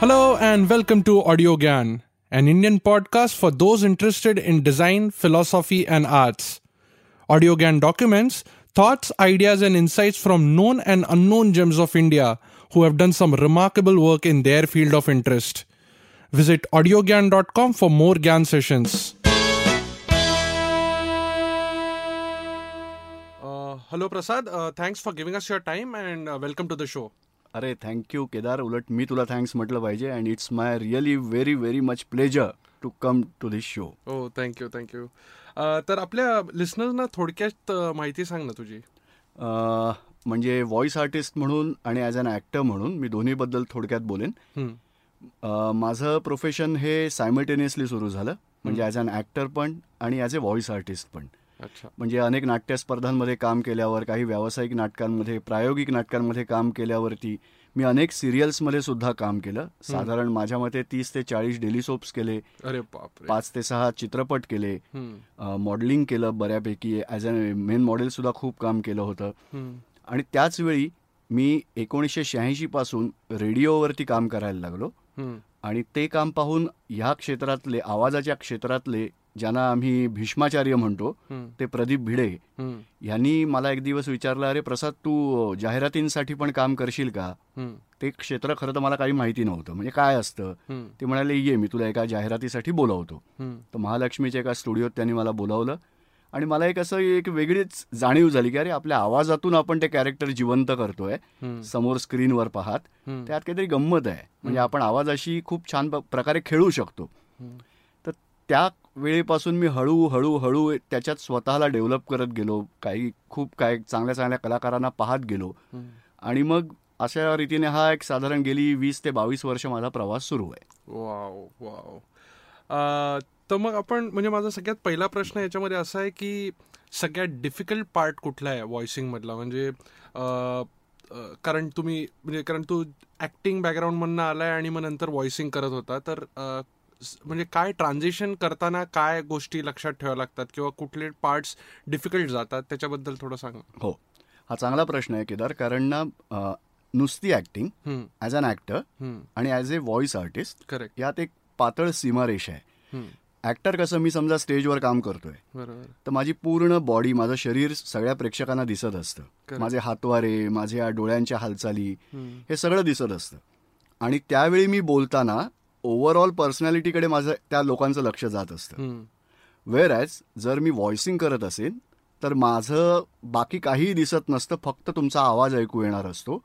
Hello and welcome to Audio Gyan, an Indian podcast for those interested in design, philosophy, and arts. Audio Gyan documents thoughts, ideas, and insights from known and unknown gems of India who have done some remarkable work in their field of interest. Visit audiogyan.com for more Gyan sessions. Uh, hello, Prasad. Uh, thanks for giving us your time and uh, welcome to the show. अरे thank you Kedar. उलट मी तुला thanks म्हटलं पाहिजे and it's my really very very much pleasure to come to this show हो thank you thank you तर आपल्या लिस्नर्सना थोडक्यात माहिती सांग ना तुझी. म्हणजे व्हॉइस आर्टिस्ट म्हणून आणि ॲज अन ॲक्टर म्हणून मी दोन्हीबद्दल थोडक्यात बोलेन. माझं प्रोफेशन हे सायमल्टेनियसली सुरू झालं. म्हणजे ॲज अन ॲक्टर पण आणि ॲज अ व्हॉइस आर्टिस्ट पण. म्हणजे अनेक नाट्य स्पर्धांमध्ये काम केल्यावर काही व्यावसायिक नाटकांमध्ये प्रायोगिक नाटकांमध्ये काम केल्यावरती मी अनेक सिरियल्समध्ये सुद्धा काम केलं. साधारण माझ्या मते तीस ते चाळीस डेली सोप्स केले. अरे पाच ते सहा चित्रपट केले. मॉडेलिंग केलं बऱ्यापैकी. ॲज अ मेन मॉडेलसुद्धा खूप काम केलं होतं. आणि त्याच वेळी मी एकोणीसशे शहाऐंशीपासून रेडिओवरती काम करायला लागलो. आणि ते काम पाहून ह्या क्षेत्रातले आवाजाच्या क्षेत्रातले ज्यांना आम्ही भीष्माचार्य म्हणतो ते प्रदीप भिडे. यांनी मला एक दिवस विचारलं अरे प्रसाद तू जाहिरातींसाठी पण काम करशील का? ते क्षेत्र खरं तर मला काही माहिती नव्हतं. म्हणजे काय असतं? ते म्हणाले ये मी तुला एका जाहिरातीसाठी बोलावतो. तर महालक्ष्मीच्या एका स्टुडिओत त्यांनी मला बोलावलं आणि मला एक असं एक वेगळीच जाणीव झाली की अरे आपल्या आवाजातून आपण ते कॅरेक्टर जिवंत करतोय समोर स्क्रीनवर पाहत. त्यात काहीतरी गंमत आहे. म्हणजे आपण आवाजाशी खूप छान प्रकारे खेळू शकतो. तर त्या वेळेपासून मी हळू हळू हळू त्याच्यात स्वतःला डेव्हलप करत गेलो. काही खूप काय चांगल्या चांगल्या कलाकारांना पाहत गेलो. आणि मग अशा रीतीने हा एक साधारण गेली वीस ते बावीस वर्ष माझा प्रवास सुरू आहे. Wow wow. तर मग आपण म्हणजे माझा सगळ्यात पहिला प्रश्न याच्यामध्ये असा आहे की सगळ्यात डिफिकल्ट पार्ट कुठला आहे व्हॉइसिंग मधला? म्हणजे कारण तुम्ही म्हणजे कारण तू ऍक्टिंग बॅकग्राऊंडमधनं आलाय आणि मग नंतर व्हॉइसिंग करत होता. तर म्हणजे काय ट्रान्झिशन करताना काय गोष्टी लक्षात ठेवाव्या लागतात किंवा कुठले पार्ट्स डिफिकल्ट जातात त्याच्याबद्दल थोडं सांग. हो. हा चांगला प्रश्न आहे केदार कारण ना अ, नुसती हम्म, ॲज अन हम्म, आणि as a voice artist correct यात एक पातळ सीमारेषा आहे. ॲक्टर कसं मी समजा स्टेजवर काम करतोय. तर माझी पूर्ण बॉडी माझं शरीर सगळ्या प्रेक्षकांना दिसत असतं. माझे हातवारे माझ्या डोळ्यांच्या हालचाली हे सगळं दिसत असतं. आणि त्यावेळी मी बोलताना ओव्हरऑल पर्सनॅलिटीकडे माझं त्या लोकांचं लक्ष जात असतं. वेअर ॲज जर मी व्हॉइसिंग करत असेल तर माझं बाकी काहीही दिसत नसतं फक्त तुमचा आवाज ऐकू येणार असतो.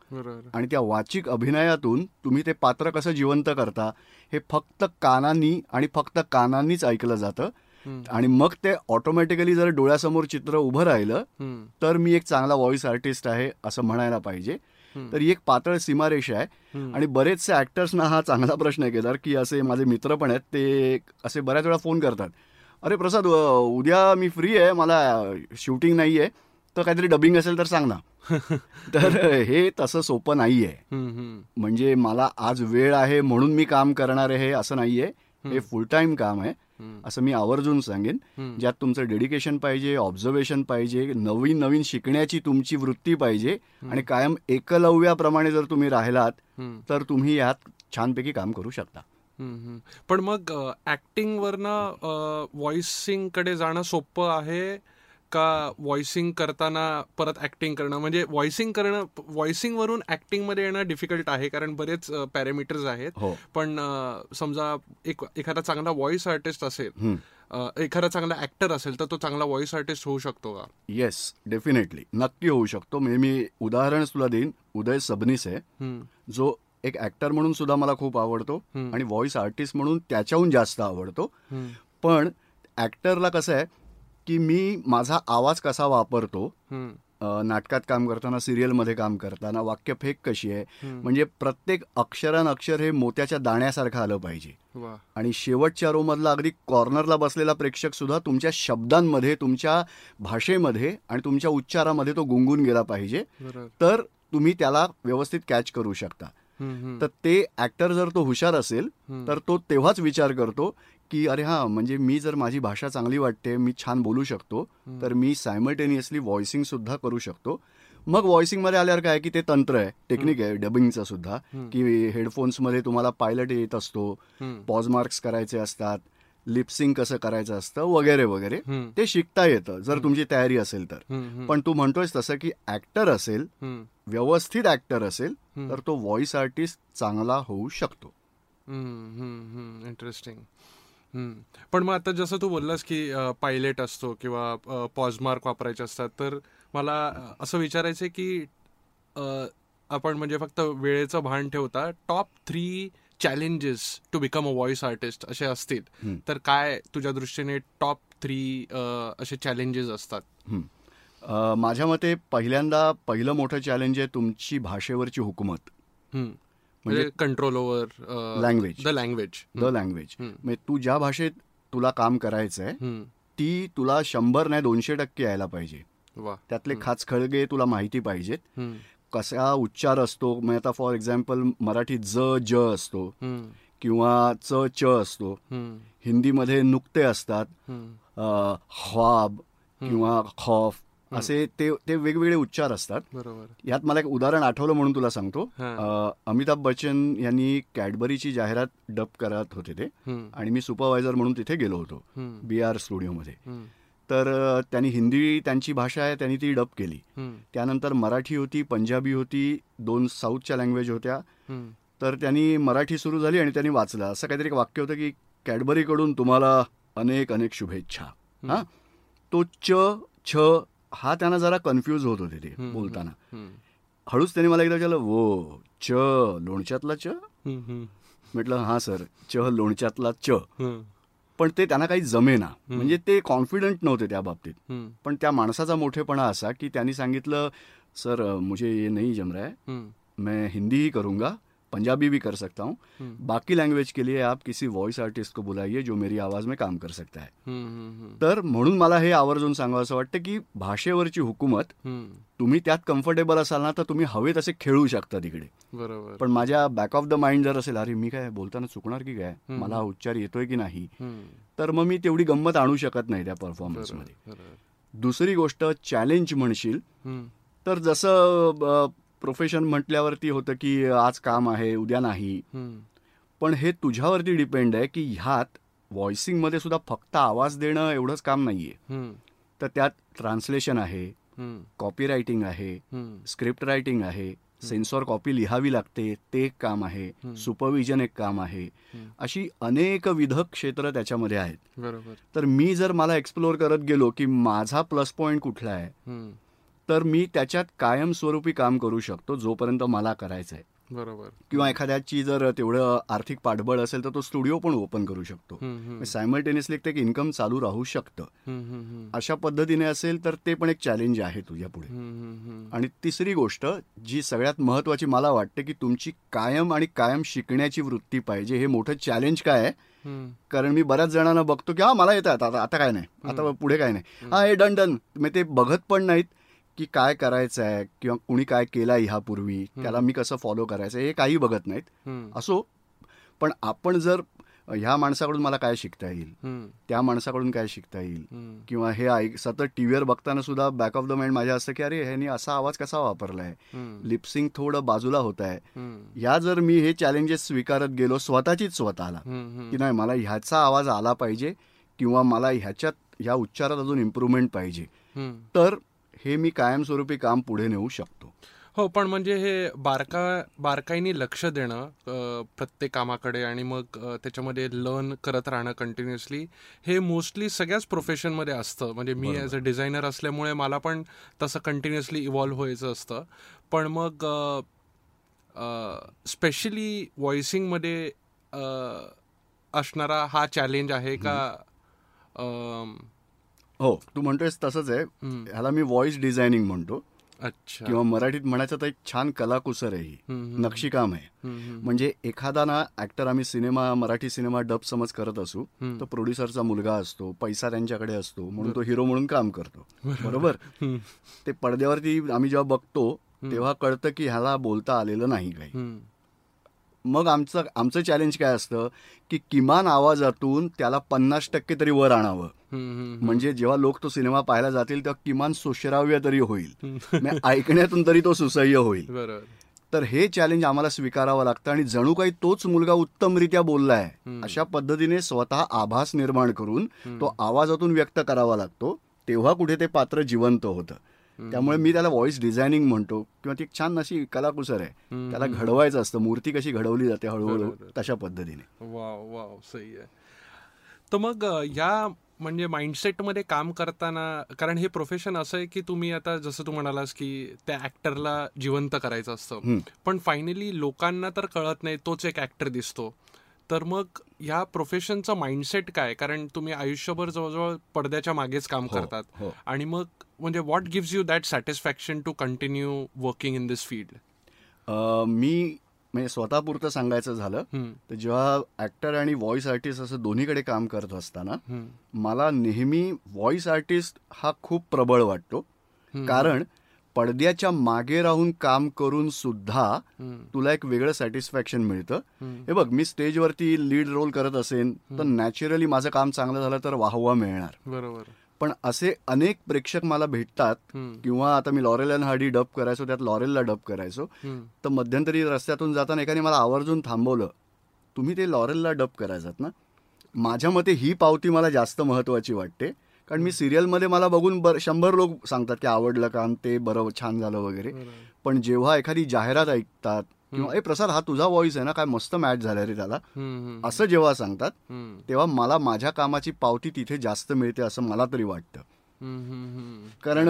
आणि त्या वाचिक अभिनयातून तुम्ही ते पात्र कसं जिवंत करता हे फक्त कानांनी आणि फक्त कानांनीच ऐकलं जातं. आणि मग ते ऑटोमॅटिकली जर डोळ्यासमोर चित्र उभं राहिलं तर मी एक चांगला व्हॉइस आर्टिस्ट आहे असं म्हणायला पाहिजे. तर ही एक पातळ सीमारेषा आहे. आणि बरेचसे ॲक्टर्सना हा चांगला प्रश्न आहे केदार की असे माझे मित्र पण आहेत ते असे बऱ्याच वेळा फोन करतात. अरे प्रसाद उद्या मी फ्री आहे मला शूटिंग नाही आहे तर काहीतरी डबिंग असेल तर सांग ना. तर हे तसं सोपं नाही आहे. म्हणजे मला आज वेळ आहे म्हणून मी काम करणार आहे असं नाही आहे हे फुल टाईम काम आहे. असं मी आवर्जून सांगेन. ज्यात तुमचं डेडिकेशन पाहिजे ऑब्झर्वेशन पाहिजे नवीन नवीन शिकण्याची तुमची वृत्ती पाहिजे आणि कायम एकलव्याप्रमाणे जर तुम्ही राहिलात. तर तुम्ही यात छानपैकी काम करू शकता. पण मग ऍक्टिंग वरनं व्हॉइसिंगकडे जाणं सोपं आहे का व्हॉइसिंग करताना परत ऍक्टिंग करणं. म्हणजे व्हॉइसिंग करणं व्हॉइसिंग वरून ऍक्टिंगमध्ये येणं डिफिकल्ट आहे कारण बरेच पॅरामीटर्स आहेत. हो. पण समजा एक एखादा चांगला व्हॉइस आर्टिस्ट असेल एखादा चांगला ऍक्टर असेल तर तो चांगला व्हॉइस आर्टिस्ट होऊ शकतो का? येस डेफिनेटली नक्की होऊ शकतो. म्हणजे मी उदाहरण तुला देईन. उदय सबनीस आहे. जो एक ऍक्टर म्हणून सुद्धा मला खूप आवडतो. आणि व्हॉइस आर्टिस्ट म्हणून त्याच्याहून जास्त आवडतो. पण ऍक्टरला कसं आहे की मी माझा आवाज कसा वापरतो नाटकात काम करताना सिरियलमध्ये काम करताना वाक्यफेक कशी आहे. म्हणजे प्रत्येक अक्षरान अक्षर हे मोत्याच्या दाण्यासारखं आलं पाहिजे. आणि शेवटच्या रोमधला अगदी कॉर्नरला बसलेला प्रेक्षक सुद्धा तुमच्या शब्दांमध्ये तुमच्या भाषेमध्ये आणि तुमच्या उच्चारामध्ये तो गुंगून गेला पाहिजे. तर तुम्ही त्याला व्यवस्थित कॅच करू शकता. तर ते ऍक्टर जर तो हुशार असेल. तर तो तेव्हाच विचार करतो की अरे हा म्हणजे मी जर माझी भाषा चांगली वाटते मी छान बोलू शकतो तर मी सायमल्टेनियसली व्हॉइसिंग सुद्धा करू शकतो. मग व्हॉइसिंगमध्ये आल्यावर काय की ते तंत्र आहे टेक्निक आहे डबिंगचं सुद्धा की हेडफोन्समध्ये तुम्हाला पायलट येत असतो. पॉज मार्क्स करायचे असतात लिपसिंग कसं करायचं असतं वगैरे वगैरे. ते शिकता येतं जर तुमची तयारी असेल तर. पण तू म्हणतोयस तसं की ऍक्टर असेल व्यवस्थित ऍक्टर असेल तर तो व्हॉइस आर्टिस्ट चांगला होऊ शकतो. इंटरेस्टिंग पण मग आता जसं तू बोललास की पायलट असतो किंवा पॉज मार्क वापरायचे असतात तर मला असं विचारायचं की आपण म्हणजे फक्त वेळेचं भान ठेवता top three challenges to become a voice artist असे असतील तर काय तुझ्या दृष्टीने टॉप थ्री असे चॅलेंजेस असतात? माझ्या मते पहिल्यांदा पहिलं मोठं चॅलेंज आहे तुमची भाषेवरची हुकूमत. म्हणजे control over Language. The language the language म्हणजे तू ज्या भाषेत तुला काम करायचं आहे. ती तुला शंभर नाही दोनशे टक्के यायला पाहिजे. त्यातले खाच खळगे तुला माहिती पाहिजेत. कसा उच्चार असतो म्हणजे आता फॉर एक्झाम्पल मराठीत ज ज असतो. किंवा च च असतो. हिंदीमध्ये नुक्ते असतात ख्वाब किंवा खौफ. असे ते ते वेगवेगळे उच्चार असतात. बरोबर. यात मला एक उदाहरण आठवलं म्हणून तुला सांगतो. अमिताभ बच्चन यांनी कॅडबरीची जाहिरात डब करत होते ते. आणि मी सुपरवायझर म्हणून तिथे गेलो होतो. बी आर स्टुडिओमध्ये. तर त्यांनी हिंदी त्यांची भाषा आहे त्यांनी ती डब केली. त्यानंतर मराठी होती पंजाबी होती दोन साऊथच्या लँग्वेज होत्या. तर त्यांनी मराठी सुरू झाली आणि त्यांनी वाचलं. असं काहीतरी एक वाक्य होतं की कॅडबरीकडून तुम्हाला अनेक अनेक शुभेच्छा. हा? तो च छ हा त्यांना जरा कन्फ्यूज होत होते ते बोलताना. हळूच त्यांनी मला एकदा विचारलं वो च लोणच्यातला च. म्हटलं हां सर च लोणच्यातला च. पण ते त्यांना काही जमेना म्हणजे ते कॉन्फिडंट नव्हते त्या बाबतीत. पण त्या माणसाचा मोठेपणा असा की त्यांनी सांगितलं सर मुझे ये नहीं जम रहा है. मैं हिंदी ही करूंगा पंजाबी भी कर सकता हूँ। बाकी लैंग्वेज के लिए आप किसी वॉइस आर्टिस्ट को बुलाइए जो मेरी आवाज में काम कर सकता है. तर म्हणून मला हे आवर्जून सांगावं असं वाटतं की भाषेवरची हुकूमत. तुम्ही त्यात कम्फर्टेबल असाल ना तर तुम्ही हवेत असे खेळू शकता तिकडे. बरोबर. पण माझ्या बॅक ऑफ द माइंड जर असेल अरे मी काय बोलताना चुकणार की काय? मला हा उच्चार येतोय की नाही. तर मग मी तेवढी गंमत आणू शकत नाही त्या परफॉर्मन्समध्ये दुसरी गोष्ट चॅलेंज म्हणशील. तर जसं प्रोफेशन म्हटल्यावरती होतं की आज काम आहे उद्या नाही. पण हे तुझ्यावरती डिपेंड आहे की ह्यात व्हॉइसिंगमध्ये सुद्धा फक्त आवाज देणं एवढंच काम नाहीये. तर त्यात ट्रान्सलेशन आहे. कॉपी रायटिंग आहे. स्क्रिप्ट रायटिंग आहे सेन्सॉर कॉपी लिहावी लागते ते एक काम आहे सुपरविजन एक काम आहे अशी अनेक विध क्षेत्र त्याच्यामध्ये आहेत तर मी जर मला एक्सप्लोर करत गेलो की माझा प्लस पॉईंट कुठला आहे. तर मी त्याच्यात कायमस्वरूपी काम करू शकतो जोपर्यंत मला करायचं आहे बरोबर. किंवा एखाद्याची जर तेवढं आर्थिक पाठबळ असेल तर तो स्टुडिओ पण ओपन करू शकतो. सायमल्टेनियसली एक इन्कम चालू राहू शकतं. अशा पद्धतीने असेल तर ते पण एक चॅलेंज आहे तुझ्या पुढे. आणि तिसरी गोष्ट जी सगळ्यात महत्वाची मला वाटते की तुमची कायम आणि कायम शिकण्याची वृत्ती पाहिजे. हे मोठं चॅलेंज काय आहे. कारण मी बऱ्याच जणांना बघतो की हा मला येतं आता आता- आता काय नाही. आता पुढे काय नाही. हा हे डन डन. ते बघत पण नाहीत. की काय करायचं आहे किंवा कुणी काय केलंय ह्यापूर्वी त्याला मी कसं फॉलो करायचं हे काही बघत नाहीत. असो पण आपण जर ह्या माणसाकडून मला काय शिकता येईल. त्या माणसाकडून काय शिकता येईल. किंवा हे ऐक सतत टीव्हीवर बघताना सुद्धा बॅक ऑफ द माइंड माझ्या असतं की अरे ह्यानी असा आवाज कसा वापरलाय. लिपसिंग थोडं बाजूला होत आहे हम्म. या जर मी हे चॅलेंजेस स्वीकारत गेलो स्वतःचीच स्वतःला. की नाही मला ह्याचा आवाज आला पाहिजे किंवा मला ह्याच्यात ह्या उच्चारात अजून इम्प्रूव्हमेंट पाहिजे. तर हे मी कायमस्वरूपी काम पुढे नेऊ शकतो. हो पण म्हणजे हे बारका बारकाईने लक्ष देणं प्रत्येक कामाकडे आणि मग त्याच्यामध्ये लर्न करत राहणं कंटिन्युअसली हे मोस्टली सगळ्याच प्रोफेशनमध्ये असतं. म्हणजे मी ॲज अ डिझायनर असल्यामुळे मला पण तसं कंटिन्युअसली इव्हॉल्व्ह व्हायचं असतं. पण मग स्पेशली व्हॉइसिंगमध्ये असणारा हा चॅलेंज आहे का हो तू म्हणतोयस तसंच आहे. ह्याला मी व्हॉइस डिझायनिंग म्हणतो. अच्छा. किंवा मराठीत म्हणायचं तर एक छान कलाकुसर आहे ही. नक्षीकाम आहे. म्हणजे एखादा ना ऍक्टर आम्ही सिनेमा मराठी सिनेमा डब समज करत असू. तर प्रोड्युसरचा मुलगा असतो पैसा त्यांच्याकडे असतो म्हणून तो हिरो म्हणून काम करतो. बरोबर. ते पडद्यावरती आम्ही जेव्हा बघतो तेव्हा कळतं की ह्याला बोलता आलेलं नाही काही. मग आमचं आमचं चॅलेंज काय असतं की किमान आवाजातून त्याला पन्नास टक्के तरी वर आणावं. म्हणजे जेव्हा लोक तो सिनेमा पाहायला जातील तेव्हा किमान सुश्राव्य तरी होईल. म्हणजे ऐकण्यातून तरी तो सुसह्य होईल. तर हे चॅलेंज आम्हाला स्वीकारावं लागतं आणि जणू काही तोच मुलगा उत्तमरित्या बोललाय. अशा पद्धतीने स्वतः आभास निर्माण करून तो आवाजातून व्यक्त करावा लागतो. तेव्हा कुठे ते पात्र जिवंत होतं. त्यामुळे मी त्याला व्हॉइस डिझायनिंग म्हणतो. किंवा ती एक छान अशी कलाकुसर आहे. त्याला घडवायचं असतं. मूर्ती कशी घडवली जाते हळूहळू. तशा पद्धतीने. वाव वाव सही आहे. तर मग या म्हणजे माइंडसेटमध्ये काम करताना कारण हे प्रोफेशन असं आहे की तुम्ही आता जसं तू म्हणालास की त्या ऍक्टरला जिवंत करायचं असतं. पण फायनली लोकांना तर कळत नाही तोच एक ऍक्टर दिसतो. तर मग ह्या प्रोफेशनचं माइंडसेट काय? कारण तुम्ही आयुष्यभर जवळजवळ पडद्याच्या मागेच काम हो, करतात. हो. आणि मग म्हणजे what gives you that satisfaction to continue working in this field मी म्हणजे स्वतःपुरतं सांगायचं झालं तर जेव्हा ऍक्टर आणि व्हॉइस आर्टिस्ट असं दोन्हीकडे काम करत असताना मला नेहमी व्हॉइस आर्टिस्ट हा खूप प्रबळ वाटतो. कारण पडद्याच्या मागे राहून काम करून सुद्धा तुला एक वेगळं सॅटिस्फॅक्शन मिळतं. हे बघ मी स्टेजवरती लीड रोल करत असेन तर नॅचरली माझं काम चांगलं झालं तर वाहवा मिळणार. बरोबर. पण असे अनेक प्रेक्षक मला भेटतात. किंवा आता मी लॉरेल अँड हार्डी डब करायचो त्यात लॉरेलला डब करायचो. तर मध्यंतरी रस्त्यातून जाताना एकाने मला आवर्जून थांबवलं तुम्ही ते लॉरेलला डब करायचात ना? माझ्या मते ही पावती मला जास्त महत्वाची वाटते. कारण मी सिरियलमध्ये मला बघून बर शंभर लोक सांगतात की आवडलं काम ते बरं छान झालं वगैरे पण जेव्हा एखादी जाहिरात ऐकतात किंवा ए प्रसाद हा तुझा व्हॉइस आहे ना काय मस्त मॅच झाला रे त्याला. असं जेव्हा सांगतात. तेव्हा मला माझ्या कामाची पावती तिथे जास्त मिळते असं मला तरी वाटतं. कारण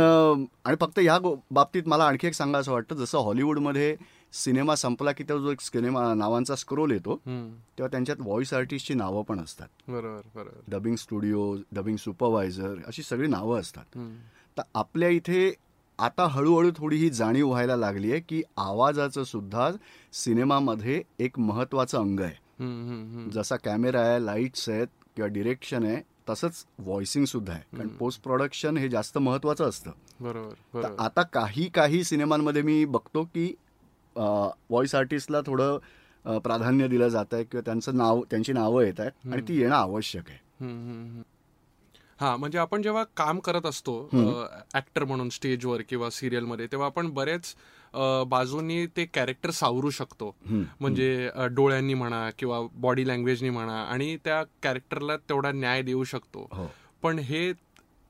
आणि फक्त ह्या बाबतीत मला आणखी एक सांगायचं वाटतं जसं हॉलिवूडमध्ये सिनेमा संपला की तेव्हा जो एक सिनेमा नावांचा स्क्रोल येतो. तेव्हा त्यांच्यात व्हॉइस आर्टिस्टची नावं पण असतात. बरोबर डबिंग स्टुडिओ डबिंग सुपरवायझर अशी सगळी नावं असतात. तर आपल्या इथे आता हळूहळू थोडी ही जाणीव व्हायला लागली आहे की आवाजाचं सुद्धा सिनेमामध्ये एक महत्वाचं अंग आहे. जसा कॅमेरा आहे लाईट्स आहेत किंवा डिरेक्शन आहे तसंच व्हॉइसिंग सुद्धा आहे. कारण पोस्ट प्रोडक्शन हे जास्त महत्वाचं असतं. बरोबर. आता काही काही सिनेमांमध्ये मी बघतो की व्हॉइस आर्टिस्टला थोडं प्राधान्य दिलं जात आहे किंवा त्यांचं नाव त्यांची नावं येत आहेत आणि ती येणं आवश्यक आहे. हा म्हणजे आपण जेव्हा काम करत असतो ऍक्टर म्हणून स्टेजवर किंवा सिरियलमध्ये तेव्हा आपण बरेच बाजूंनी ते कॅरेक्टर सावरू शकतो. म्हणजे डोळ्यांनी म्हणा किंवा बॉडी लँग्वेजनी म्हणा आणि त्या कॅरेक्टरला तेवढा न्याय देऊ शकतो. हो. पण हे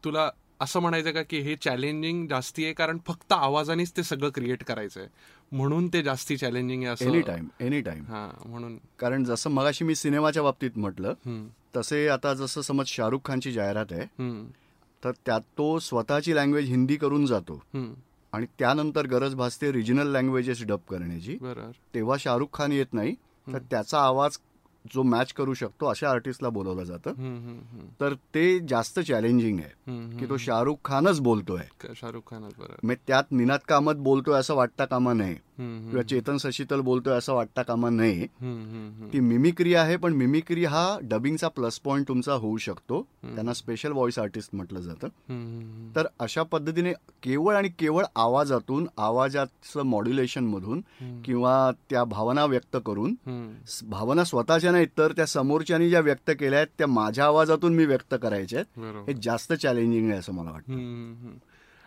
तुला असं म्हणायचं का की हे चॅलेंजिंग जास्ती आहे कारण फक्त आवाजानेच ते सगळं क्रिएट करायचंय. म्हणून ते जास्ती चॅलेंजिंग आहे एनी टाइम एनी टाइम हा म्हणून. कारण जसं मगाशी मी सिनेमाच्या बाबतीत म्हटलं तसे आता जसं समज शाहरुख खानची जाहिरात आहे तर त्यात तो स्वतःची लँग्वेज हिंदी करून जातो. आणि त्यानंतर गरज भासते रिजनल लँग्वेजेस डब करण्याची. तेव्हा शाहरुख खान येत नाही तर त्याचा आवाज जो मॅच करू शकतो अशा आर्टिस्टला बोलवलं जातं. तर ते जास्त चॅलेंजिंग आहे. की तो शाहरुख खानच बोलतोय. शाहरुख खानच बरोबर मग त्यात निनाद कामत बोलतोय असं वाटता कामा हम्म, किंवा चेतन शशीतल बोलतोय असं वाटता कामा नये. ती मिमिक्री आहे पण मिमिक्री हा डबिंगचा प्लस पॉइंट तुमचा होऊ शकतो. त्यांना स्पेशल व्हॉइस आर्टिस्ट म्हटलं जातं. तर अशा पद्धतीने केवळ आणि केवळ आवाजातून आवाजाचं मॉड्युलेशन मधून किंवा त्या भावना व्यक्त करून भावना स्वतःच्या नाहीत तर त्या समोरच्यानी ज्या व्यक्त केल्या आहेत त्या माझ्या आवाजातून मी व्यक्त करायच्या आहेत. हे जास्त चॅलेंजिंग आहे असं मला वाटतं.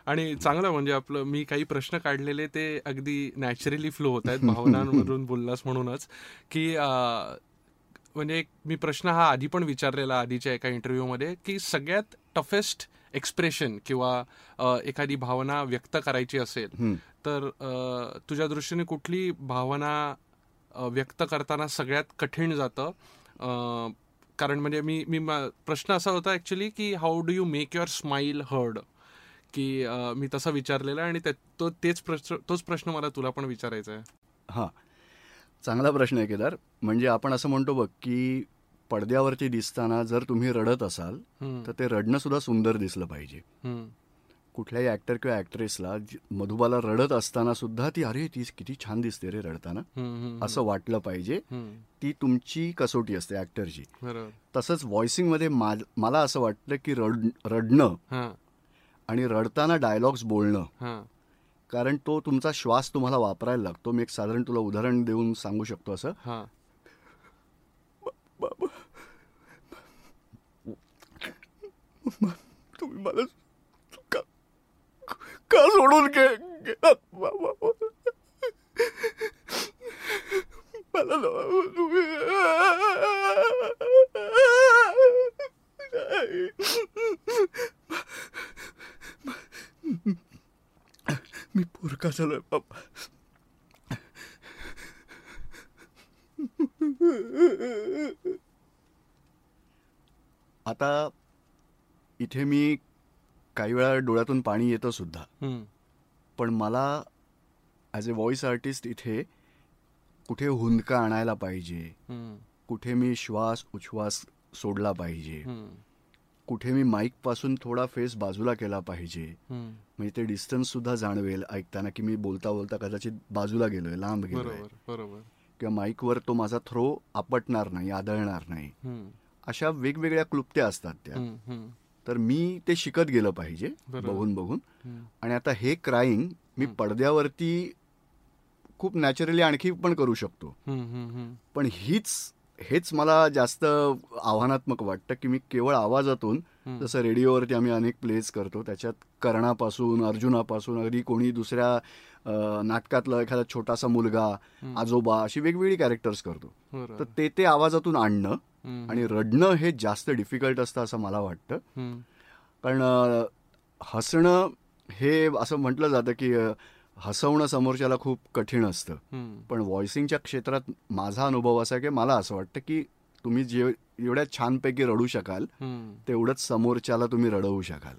आणि चांगलं म्हणजे आपलं मी काही प्रश्न काढलेले ते अगदी नॅचरली फ्लो होत आहेत भावनांमधून बोललास म्हणूनच की म्हणजे एक मी प्रश्न हा आधी पण विचारलेला आधीच्या एका इंटरव्ह्यूमध्ये की सगळ्यात टफेस्ट एक्सप्रेशन किंवा एखादी भावना व्यक्त करायची असेल. तर तुझ्या दृष्टीने कुठली भावना व्यक्त करताना सगळ्यात कठीण जातं कारण म्हणजे मी मी मा- प्रश्न असा होता ऍक्च्युली की how do you make your smile heard की अं, मी तसा विचारलेला आणि त्या- तो तेच प्रश्न तोच प्रश्न मला तुला पण विचारायचा आहे. हा. चांगला प्रश्न आहे केदार. म्हणजे आपण असं म्हणतो बघ की पडद्यावरती दिसताना जर तुम्ही रडत असाल हम्म, तर ते रडणं सुद्धा सुंदर दिसलं पाहिजे. हम्म, कुठल्याही ऍक्टर किंवा ऍक्ट्रेसला मधुबाला रडत असताना सुद्धा ती अरे ती किती छान दिसते रे रडताना. हम्म, हम्म, असं वाटलं पाहिजे. हम्म, ती तुमची कसोटी असते ऍक्टरची बरोबर. तसंच व्हॉइसिंगमध्ये मा- मला असं वाटतं की रड रडणं हा. आणि रडताना डायलॉग्स बोलणं. हा. कारण तो तुमचा श्वास तुम्हाला वापरायला लागतो. मी एक साधारण तुला उदाहरण देऊन सांगू शकतो असं. तुम्ही मला का का सोडून गेलात? बाबा मला तुम्ही मी पोरका झालोय बाबा आता इथे मी काही वेळा डोळ्यातून पाणी येतं सुद्धा. पण मला ॲज अ व्हॉइस आर्टिस्ट इथे कुठे हुंदका आणायला पाहिजे. कुठे मी श्वास उच्छ्वास सोडला पाहिजे. कुठे मी माईकपासून थोडा फेस बाजूला केला पाहिजे. म्हणजे ते डिस्टन्स सुद्धा जाणवेल ऐकताना की मी बोलता बोलता कदाचित बाजूला गेलोय लांब गेलोय किंवा माईकवर तो माझा थ्रो आपटणार नाही आदळणार नाही. अशा वेगवेगळ्या क्लुप्त्या असतात त्या. तर मी ते शिकत गेलं पाहिजे. बघून बघून. आणि आता हे क्राईंग मी. पडद्यावरती खूप नॅचरली आणखी पण करू शकतो. पण हीच हेच मला जास्त आव्हानात्मक वाटतं की मी केवळ आवाजातून. जसं रेडिओवरती आम्ही अनेक प्लेज करतो त्याच्यात कर्णापासून अर्जुनापासून अगदी कोणी दुसऱ्या नाटकातला एखादा छोटासा मुलगा. आजोबा अशी वेगवेगळी कॅरेक्टर्स करतो. तर ते ते आवाजातून आणणं. आणि रडणं हे जास्त डिफिकल्ट असतं असं मला वाटतं. कारण हसणं हे असं म्हटलं जातं की हसवणं समोरच्याला खूप कठीण असतं. पण व्हॉइसिंगच्या क्षेत्रात माझा अनुभव असा आहे की मला असं वाटतं की तुम्ही जे एवढ्या छानपैकी रडू शकाल. तेवढंच समोरच्याला तुम्ही रडवू शकाल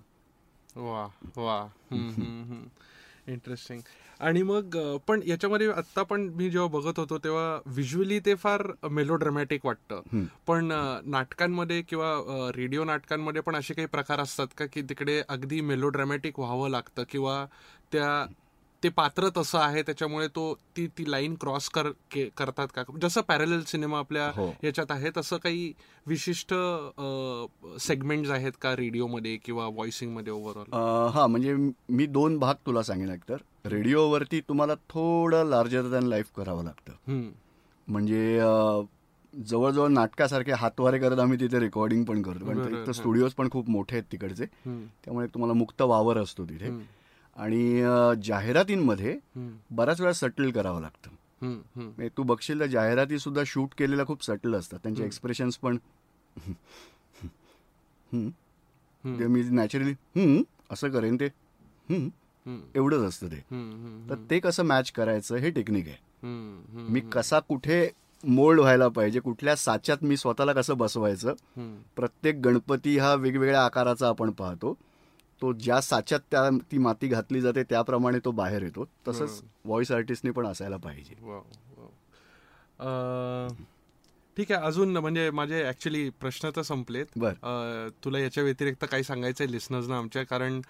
वा वा इंटरेस्टिंग आणि मग पण याच्यामध्ये आता पण मी जेव्हा बघत होतो तेव्हा व्हिज्युअली ते फार मेलोड्रॅमॅटिक वाटतं. पण नाटकांमध्ये किंवा रेडिओ नाटकांमध्ये पण असे काही प्रकार असतात का की तिकडे अगदी मेलोड्रॅमॅटिक व्हावं लागतं किंवा त्या ते पात्र तसं आहे त्याच्यामुळे तो ती ती लाईन क्रॉस कर के- करतात का? जसं पॅरल सिनेमा आपल्या हो. याच्यात आहे तसं काही विशिष्ट सेगमेंट्स आहेत का रेडिओमध्ये किंवा व्हॉइसिंगमध्ये ओव्हरऑल हा म्हणजे मी दोन भाग तुला सांगेन एकतर. रेडिओवरती तुम्हाला थोडं लार्जर दॅन लाईफ करावं लागतं. म्हणजे जवळजवळ नाटकासारखे हातवारे करत आम्ही तिथे रेकॉर्डिंग पण करतो. कारण हां. स्टुडिओज पण खूप मोठे आहेत तिकडचे. त्यामुळे तुम्हाला मुक्त वावर असतो तिथे. आणि जाहिरातींमध्ये बऱ्याच वेळा सटल करावं लागतं. म्हणजे तू बघशील तर जाहिराती सुद्धा शूट केलेल्या खूप सटल असतात. त्यांचे. एक्सप्रेशन्स पण हम्म. ते मी नॅचरली हम्म असं करेन ते हम्म एवढंच असतं ते. तर ते कसं मॅच करायचं हे टेक्निक आहे. मी कसा कुठे मोल्ड व्हायला पाहिजे कुठल्या साच्यात मी स्वतःला कसं बसवायचं प्रत्येक गणपती हा वेगवेगळ्या आकाराचा आपण पाहतो. तो ज्या साच्यात त्या ती माती घातली जाते त्याप्रमाणे तो बाहेर येतो. तसंच व्हॉइस आर्टिस्टने पण असायला पाहिजे. ठीक आहे अजून म्हणजे माझे ऍक्च्युली प्रश्न तर संपलेत. तुला याच्या व्यतिरिक्त काही सांगायचं आहे लिस्नर्सना आमच्या? कारण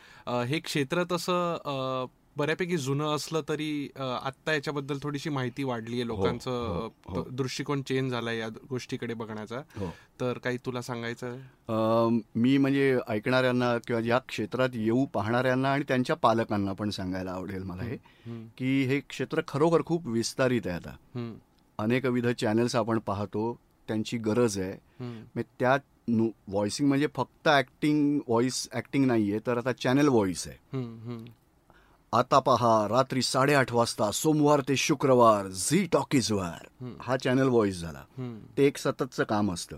हे क्षेत्र तसं बऱ्यापैकी जुनं असलं तरी आत्ता याच्याबद्दल थोडीशी माहिती वाढली आहे लोकांचं हो, हो. दृष्टिकोन चेंज झालाय या गोष्टीकडे बघण्याचा. हो. तर काही तुला सांगायचं मी म्हणजे ऐकणाऱ्यांना किंवा या क्षेत्रात येऊ पाहणाऱ्यांना आणि त्यांच्या पालकांना पण सांगायला आवडेल मला हे की हे क्षेत्र खरोखर खूप विस्तारित आहे आता. अनेकविध चॅनल्स आपण पाहतो त्यांची गरज आहे. त्यात व्हॉइसिंग म्हणजे फक्त ऍक्टिंग व्हॉइस ऍक्टिंग नाहीये तर आता चॅनल व्हॉइस आहे. आता पहा रात्री साडेआठ वाजता सोमवार ते शुक्रवार झी टॉकीजवर हम्म. हा चॅनल व्हॉइस झाला ते एक सततचं काम असतं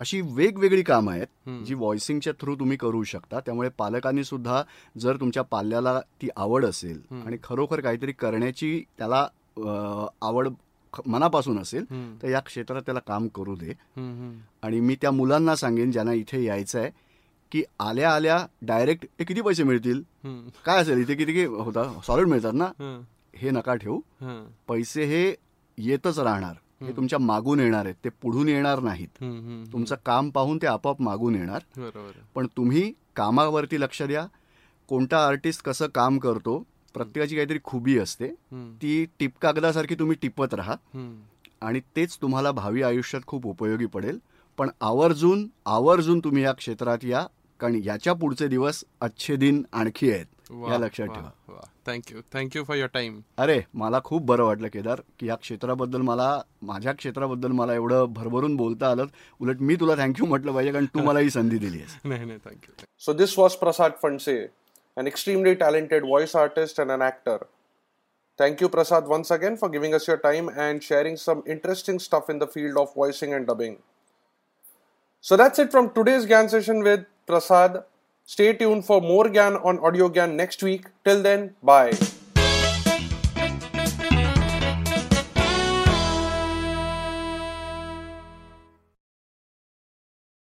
अशी वेगवेगळी कामं आहेत. जी व्हॉइसिंगच्या थ्रू तुम्ही करू शकता त्यामुळे पालकांनी सुद्धा जर तुमच्या पाल्याला ती आवड असेल. आणि खरोखर काहीतरी करण्याची त्याला आवड मनापासून असेल तर या क्षेत्रात त्याला काम करू दे. आणि मी त्या मुलांना सांगेन ज्यांना इथे यायचं आहे की आल्या आल्या डायरेक्ट हे किती पैसे मिळतील? काय असेल? इथे किती होता? सॉलिड मिळतात ना? हं, नका ठेवू. पैसे हे येतच राहणार. हे. तुमच्या मागून येणार आहेत. ते पुढून येणार नाहीत. तुमचं काम पाहून ते आपोआप मागून येणार. पण तुम्ही कामावरती लक्ष द्या. कोणता आर्टिस्ट कसं काम करतो प्रत्येकाची काहीतरी खुबी असते. ती टिपकागदासारखी तुम्ही टिपत राहा. आणि तेच तुम्हाला भावी आयुष्यात खूप उपयोगी पडेल. पण आवर्जून आवर्जून तुम्ही या क्षेत्रात या. कारण याच्या पुढचे दिवस अच्छे दिन आणखी आहेत. या लक्षात ठेवा. Thank you thank you for your time अरे मला खूप बरं वाटलं केदार की या क्षेत्राबद्दल मला माझ्या क्षेत्राबद्दल मला एवढं भरभरून बोलता आलं उलट मी तुला थँक्यू म्हटलं पाहिजे कारण तू मला ही संधी दिली आहे thank you so this was Prasad Phadse uh extremely talented voice artist and uh actor thank you Prasad once again for giving us your time and sharing some interesting stuff in the field of voicing and dubbing so that's it from today's गॅन session with Prasad. Stay tuned for more GAN on Audio GAN next week. Till then, bye.